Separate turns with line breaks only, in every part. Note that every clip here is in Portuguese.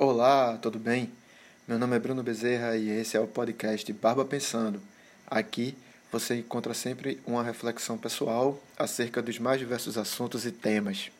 Olá, tudo bem? Meu nome é Bruno Bezerra e esse é o podcast Barba Pensando. Aqui você encontra sempre uma reflexão pessoal acerca dos mais diversos assuntos e temas.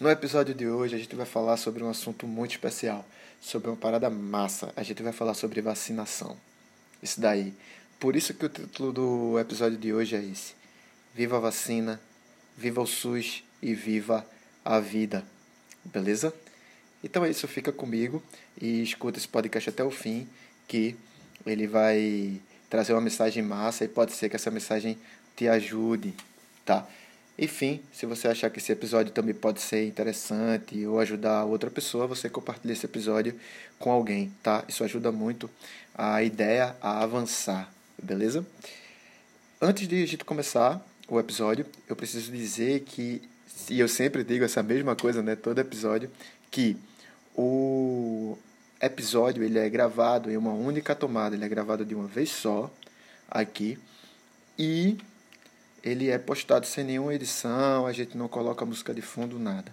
No episódio de hoje a gente vai falar sobre um assunto muito especial, sobre uma parada massa. A gente vai falar sobre vacinação. Isso daí. Por isso que o título do episódio de hoje é esse: Viva a vacina, viva o SUS e viva a vida. Beleza? Então é isso, fica comigo e escuta esse podcast até o fim, que ele vai trazer uma mensagem massa e pode ser que essa mensagem te ajude, tá? Enfim, se você achar que esse episódio também pode ser interessante ou ajudar outra pessoa, você compartilha esse episódio com alguém, tá? Isso ajuda muito a ideia a avançar, beleza? Antes de a gente começar o episódio, eu preciso dizer que, e eu sempre digo essa mesma coisa, né, todo episódio, que o episódio ele é gravado em uma única tomada, ele é gravado de uma vez só aqui e ele é postado sem nenhuma edição, a gente não coloca música de fundo, nada.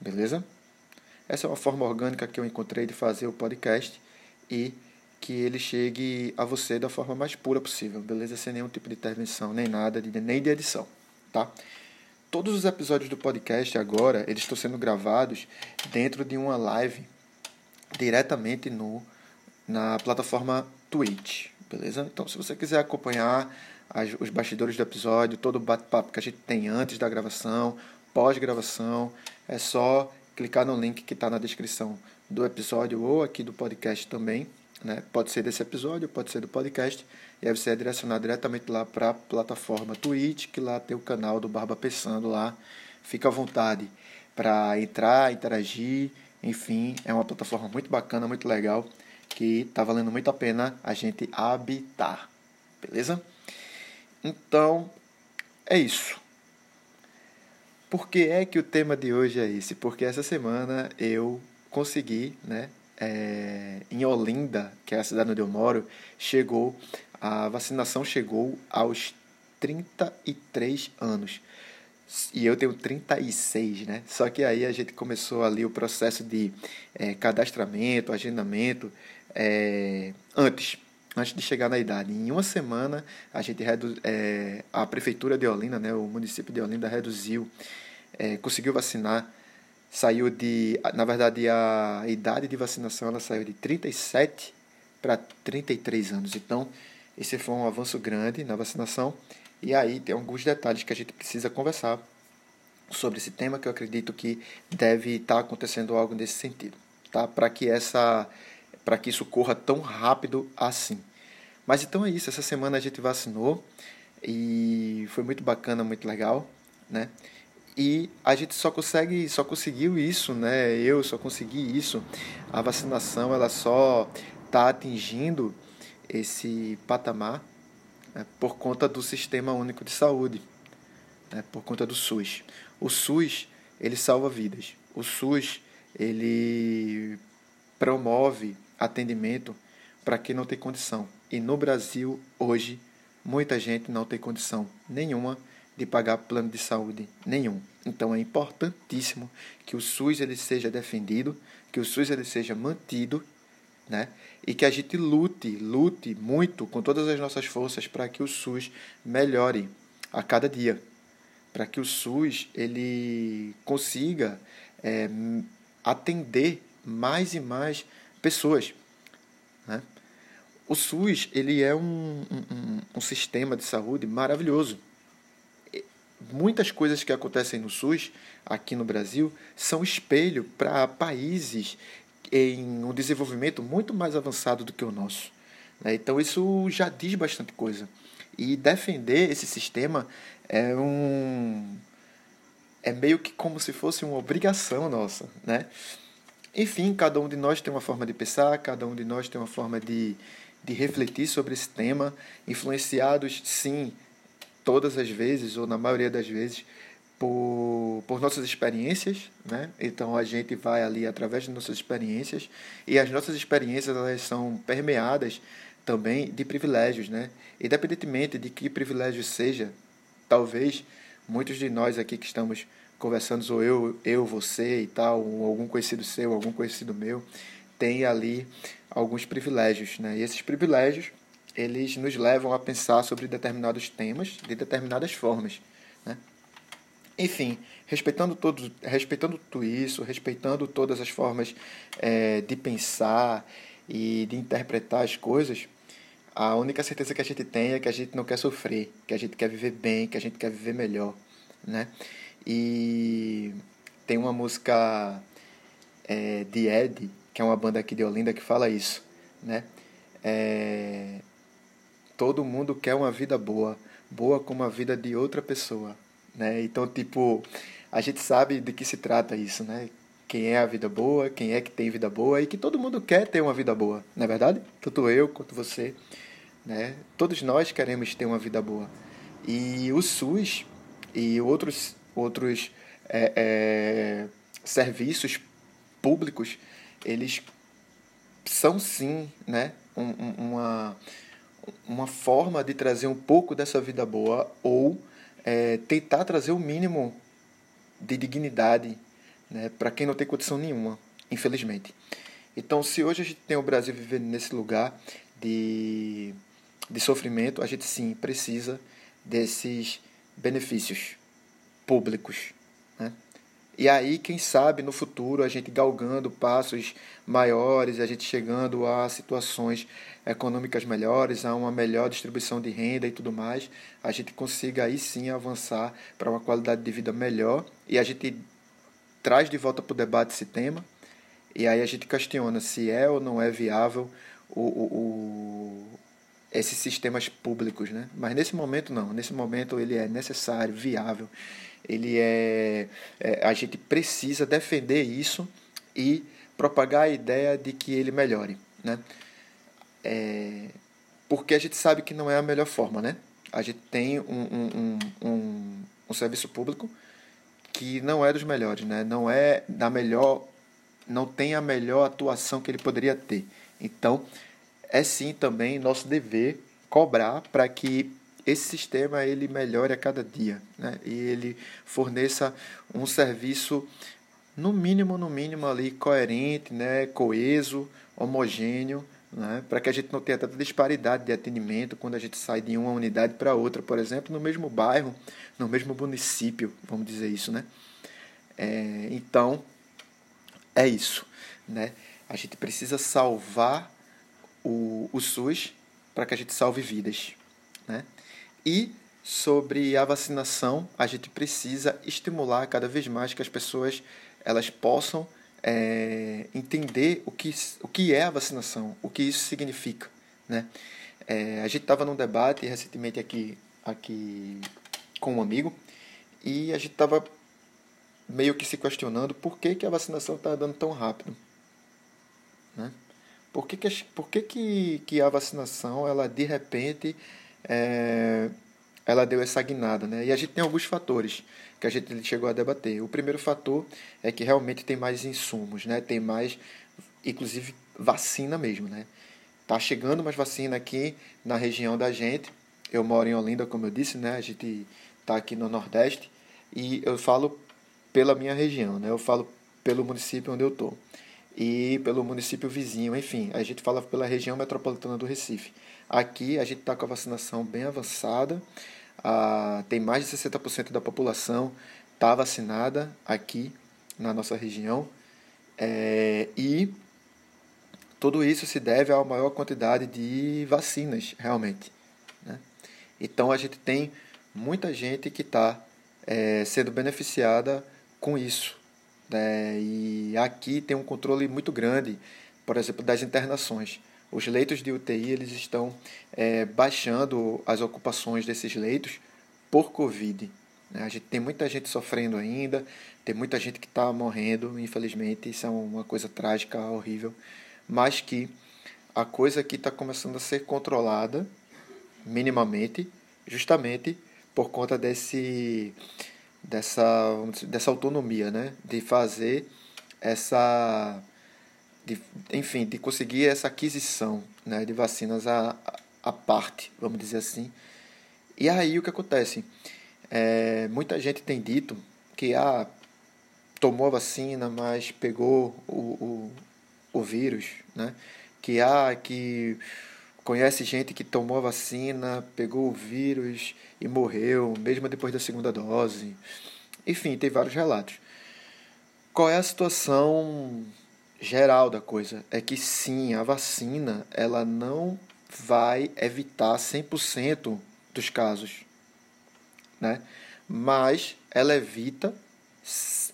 Beleza? Essa é uma forma orgânica que eu encontrei de fazer o podcast e que ele chegue a você da forma mais pura possível, beleza? Sem nenhum tipo de intervenção, nem nada, nem de edição, tá? Todos os episódios do podcast agora, eles estão sendo gravados dentro de uma live diretamente no na plataforma Twitch, beleza? Então, se você quiser acompanhar as, os bastidores do episódio, todo o bate-papo que a gente tem antes da gravação, pós-gravação, é só clicar no link que está na descrição do episódio ou aqui do podcast também. Né? Pode ser desse episódio, pode ser do podcast. E aí você é direcionado diretamente lá para a plataforma Twitch, que lá tem o canal do Barba Pensando lá. Fica à vontade para entrar, interagir, enfim, é uma plataforma muito bacana, muito legal, que está valendo muito a pena a gente habitar, beleza? Então, é isso. Por que é que o tema de hoje é esse? Porque essa semana eu consegui, né, é, em Olinda, que é a cidade onde eu moro, chegou a vacinação chegou aos 33 anos. E eu tenho 36, né? Só que aí a gente começou ali o processo de é, cadastramento, agendamento, é, antes, antes de chegar na idade. Em uma semana, a gente redu é, a prefeitura de Olinda, né, o município de Olinda reduziu, é, conseguiu vacinar, saiu de, na verdade, a idade de vacinação ela saiu de 37 para 33 anos. Então, esse foi um avanço grande na vacinação. E aí tem alguns detalhes que a gente precisa conversar sobre esse tema que eu acredito que deve estar acontecendo algo nesse sentido, tá? Para que essa para que isso corra tão rápido assim. Mas então é isso, essa semana a gente vacinou e foi muito bacana, muito legal, né? E a gente só consegue, só conseguiu isso, né? Eu só consegui isso. A vacinação ela só está atingindo esse patamar né, por conta do Sistema Único de Saúde, né, por conta do SUS. O SUS ele salva vidas. O SUS ele promove atendimento para quem não tem condição. E no Brasil hoje muita gente não tem condição nenhuma de pagar plano de saúde nenhum. Então é importantíssimo que o SUS ele seja defendido, que o SUS ele seja mantido né? E que a gente lute, lute muito com todas as nossas forças para que o SUS melhore a cada dia, para que o SUS ele consiga é, atender mais e mais pessoas, né? O SUS ele é um, um, um sistema de saúde maravilhoso. Muitas coisas que acontecem no SUS aqui no Brasil são espelho para países em um desenvolvimento muito mais avançado do que o nosso. Né? Então isso já diz bastante coisa. E defender esse sistema é um é meio que como se fosse uma obrigação nossa, né? Enfim, cada um de nós tem uma forma de pensar, cada um de nós tem uma forma de, de refletir sobre esse tema, influenciados, sim, todas as vezes, ou na maioria das vezes, por, por nossas experiências, né? Então a gente vai ali através de nossas experiências e as nossas experiências elas são permeadas também de privilégios, né? Independentemente de que privilégio seja, talvez muitos de nós aqui que estamos conversando, ou eu, eu, você e tal, ou algum conhecido seu, algum conhecido meu, tem ali alguns privilégios, né? E esses privilégios, eles nos levam a pensar sobre determinados temas de determinadas formas, né? Enfim, respeitando, todos, respeitando tudo isso, respeitando todas as formas é, de pensar e de interpretar as coisas, a única certeza que a gente tem é que a gente não quer sofrer, que a gente quer viver bem, que a gente quer viver melhor, né? E tem uma música é, de Ed, que é uma banda aqui de Olinda, que fala isso, né? É, todo mundo quer uma vida boa, boa como a vida de outra pessoa, né? Então, tipo, a gente sabe de que se trata isso, né? Quem é a vida boa, quem é que tem vida boa e que todo mundo quer ter uma vida boa, não é verdade? Tanto eu quanto você, né? Todos nós queremos ter uma vida boa. E o SUS e outros, outros é, é, serviços públicos, eles são sim, né? Um, uma, uma forma de trazer um pouco dessa vida boa ou é, tentar trazer o mínimo de dignidade né, para quem não tem condição nenhuma, infelizmente. Então, se hoje a gente tem o Brasil vivendo nesse lugar de, de sofrimento, a gente sim precisa desses benefícios públicos. E aí, quem sabe no futuro, a gente galgando passos maiores, a gente chegando a situações econômicas melhores, a uma melhor distribuição de renda e tudo mais, a gente consiga aí sim avançar para uma qualidade de vida melhor. E a gente traz de volta para o debate esse tema. E aí a gente questiona se é ou não é viável o, o, o, esses sistemas públicos, né? Mas nesse momento não, nesse momento ele é necessário, viável, ele é, é a gente precisa defender isso e propagar a ideia de que ele melhore, né? É, porque a gente sabe que não é a melhor forma, né? A gente tem um, um, um, um, serviço público que não é dos melhores, né? Não é da melhor, não tem a melhor atuação que ele poderia ter. Então, é sim também nosso dever cobrar para que esse sistema ele melhore a cada dia, né? E ele forneça um serviço no mínimo, no mínimo ali coerente, né? Coeso, homogêneo né? para que a gente não tenha tanta disparidade de atendimento quando a gente sai de uma unidade para outra, por exemplo, no mesmo bairro, no mesmo município, vamos dizer isso, né? É, então, é isso, né? A gente precisa salvar o, o SUS para que a gente salve vidas, né? E sobre a vacinação, a gente precisa estimular cada vez mais que as pessoas elas possam é, entender o que, o que é a vacinação, o que isso significa. Né? É, a gente estava num debate recentemente aqui, aqui com um amigo e a gente estava meio que se questionando por que, que a vacinação está dando tão rápido. Né? Por, que, que, por que, que, que a vacinação, ela de repente, é, ela deu essa guinada? Né? E a gente tem alguns fatores que a gente chegou a debater. O primeiro fator é que realmente tem mais insumos, né? Tem mais, inclusive vacina mesmo, né? Tá chegando mais vacina aqui na região da gente. Eu moro em Olinda, como eu disse, né? A gente tá aqui no Nordeste e eu falo pela minha região, né? Eu falo pelo município onde eu tô e pelo município vizinho, enfim, a gente fala pela região metropolitana do Recife. Aqui a gente está com a vacinação bem avançada, ah, tem mais de 60% da população está vacinada aqui na nossa região. É, e tudo isso se deve à maior quantidade de vacinas, realmente. Né? Então a gente tem muita gente que está é, sendo beneficiada com isso. Né? E aqui tem um controle muito grande, por exemplo, das internações. Os leitos de UTI eles estão é, baixando as ocupações desses leitos por Covid. Né? A gente tem muita gente sofrendo ainda, tem muita gente que está morrendo, infelizmente, isso é uma coisa trágica, horrível, mas que a coisa aqui está começando a ser controlada minimamente, justamente por conta desse dessa dessa autonomia, né, de fazer essa de, enfim, de conseguir essa aquisição né, de vacinas à, à parte, vamos dizer assim. E aí o que acontece? É, muita gente tem dito que ah, tomou a vacina, mas pegou o, o, o vírus, né? Que ah, que conhece gente que tomou a vacina, pegou o vírus e morreu, mesmo depois da segunda dose. Enfim, tem vários relatos. Qual é a situação geral da coisa? É que sim, a vacina, ela não vai evitar 100% dos casos, né? Mas ela evita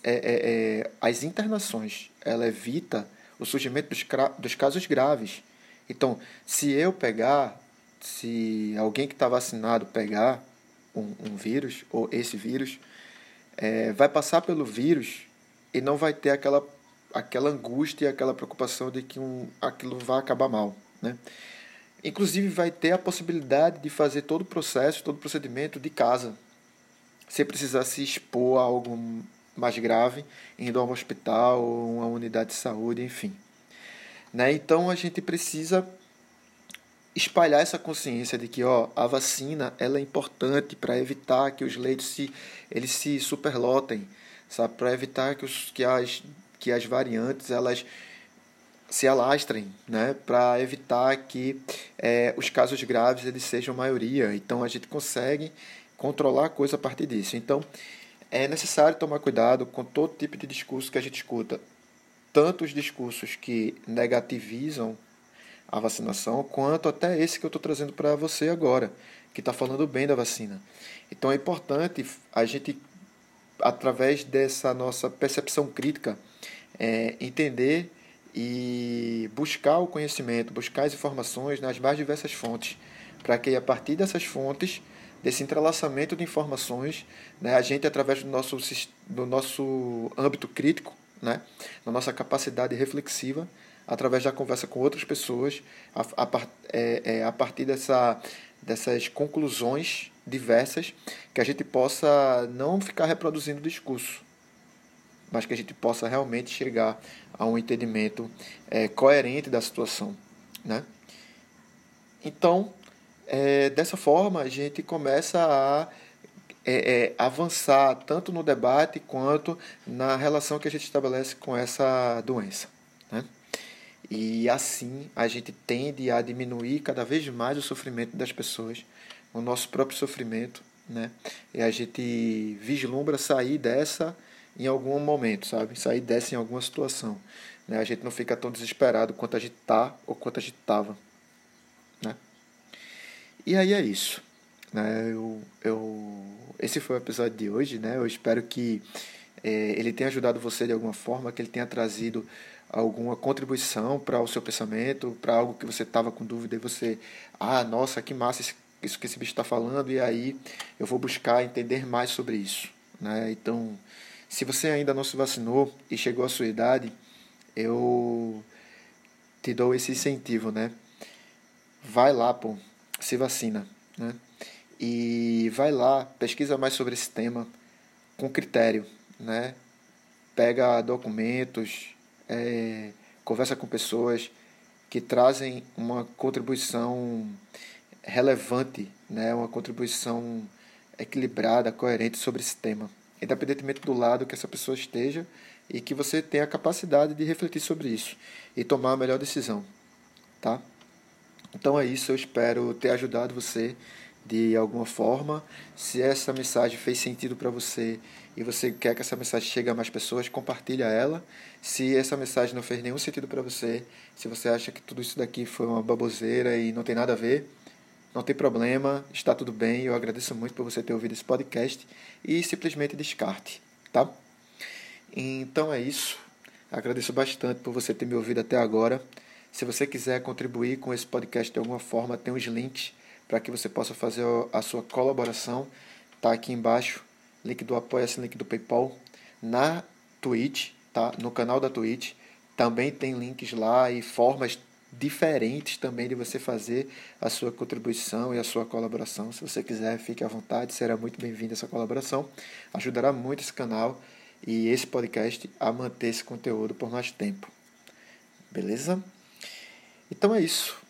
é, é, é, as internações, ela evita o surgimento dos, dos casos graves. Então, se eu pegar, se alguém que está vacinado pegar um, um, vírus, ou esse vírus, é, vai passar pelo vírus e não vai ter aquela, aquela angústia e aquela preocupação de que um, aquilo vai acabar mal. Né? Inclusive, vai ter a possibilidade de fazer todo o processo, todo o procedimento de casa, sem precisar se expor a algo mais grave, indo a um hospital ou uma unidade de saúde, enfim. Né? Então a gente precisa espalhar essa consciência de que ó, a vacina ela é importante para evitar que os leitos se, eles se superlotem, para evitar que, os, que, as, que as variantes elas se alastrem, né? para evitar que é, os casos graves eles sejam maioria. Então a gente consegue controlar a coisa a partir disso. Então é necessário tomar cuidado com todo tipo de discurso que a gente escuta, tanto os discursos que negativizam a vacinação, quanto até esse que eu estou trazendo para você agora, que está falando bem da vacina. Então é importante a gente, através dessa nossa percepção crítica, é, entender e buscar o conhecimento, buscar as informações nas mais diversas fontes, para que a partir dessas fontes, desse entrelaçamento de informações, né, a gente, através do nosso, do nosso âmbito crítico, né? na nossa capacidade reflexiva, através da conversa com outras pessoas, a, a, é, é, a partir dessa, dessas conclusões diversas, que a gente possa não ficar reproduzindo o discurso, mas que a gente possa realmente chegar a um entendimento é, coerente da situação. Né? Então, é, dessa forma, a gente começa a é, é, avançar tanto no debate quanto na relação que a gente estabelece com essa doença. Né? E assim a gente tende a diminuir cada vez mais o sofrimento das pessoas, o nosso próprio sofrimento, né? E a gente vislumbra sair dessa em algum momento, sabe? Sair dessa em alguma situação. Né? A gente não fica tão desesperado quanto a gente tá ou quanto a gente estava. Né? E aí é isso. Né? Eu, eu, esse foi o episódio de hoje. Né? Eu espero que é, ele tenha ajudado você de alguma forma, que ele tenha trazido alguma contribuição para o seu pensamento, para algo que você estava com dúvida e você, ah, nossa, que massa isso que esse bicho está falando, e aí eu vou buscar entender mais sobre isso. Né? Então, se você ainda não se vacinou e chegou à sua idade, eu te dou esse incentivo, né? Vai lá, pô, se vacina, né? e vai lá, pesquisa mais sobre esse tema com critério, né? Pega documentos, é, conversa com pessoas que trazem uma contribuição relevante, né? Uma contribuição equilibrada, coerente sobre esse tema, independentemente do lado que essa pessoa esteja e que você tenha a capacidade de refletir sobre isso e tomar a melhor decisão, tá? Então é isso, eu espero ter ajudado você de alguma forma. Se essa mensagem fez sentido para você e você quer que essa mensagem chegue a mais pessoas, compartilha ela. Se essa mensagem não fez nenhum sentido para você, se você acha que tudo isso daqui foi uma baboseira e não tem nada a ver, não tem problema, está tudo bem. Eu agradeço muito por você ter ouvido esse podcast e simplesmente descarte, tá? Então é isso. Agradeço bastante por você ter me ouvido até agora. Se você quiser contribuir com esse podcast de alguma forma, tem os links para que você possa fazer a sua colaboração. Tá aqui embaixo, link do Apoia-se, link do PayPal. Na Twitch, tá? No canal da Twitch, também tem links lá e formas diferentes também de você fazer a sua contribuição e a sua colaboração. Se você quiser, fique à vontade, será muito bem-vinda essa colaboração. Ajudará muito esse canal e esse podcast a manter esse conteúdo por mais tempo. Beleza? Então é isso.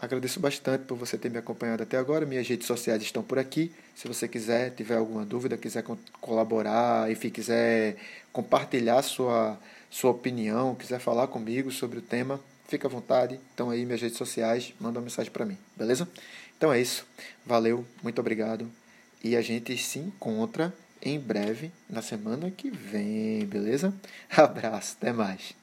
Agradeço bastante por você ter me acompanhado até agora. Minhas redes sociais estão por aqui. Se você quiser, tiver alguma dúvida, quiser colaborar, enfim, quiser compartilhar sua, sua opinião, quiser falar comigo sobre o tema, fica à vontade. Então aí minhas redes sociais, manda uma mensagem para mim, beleza? Então é isso. Valeu, muito obrigado. E a gente se encontra em breve, na semana que vem, beleza? Abraço, até mais.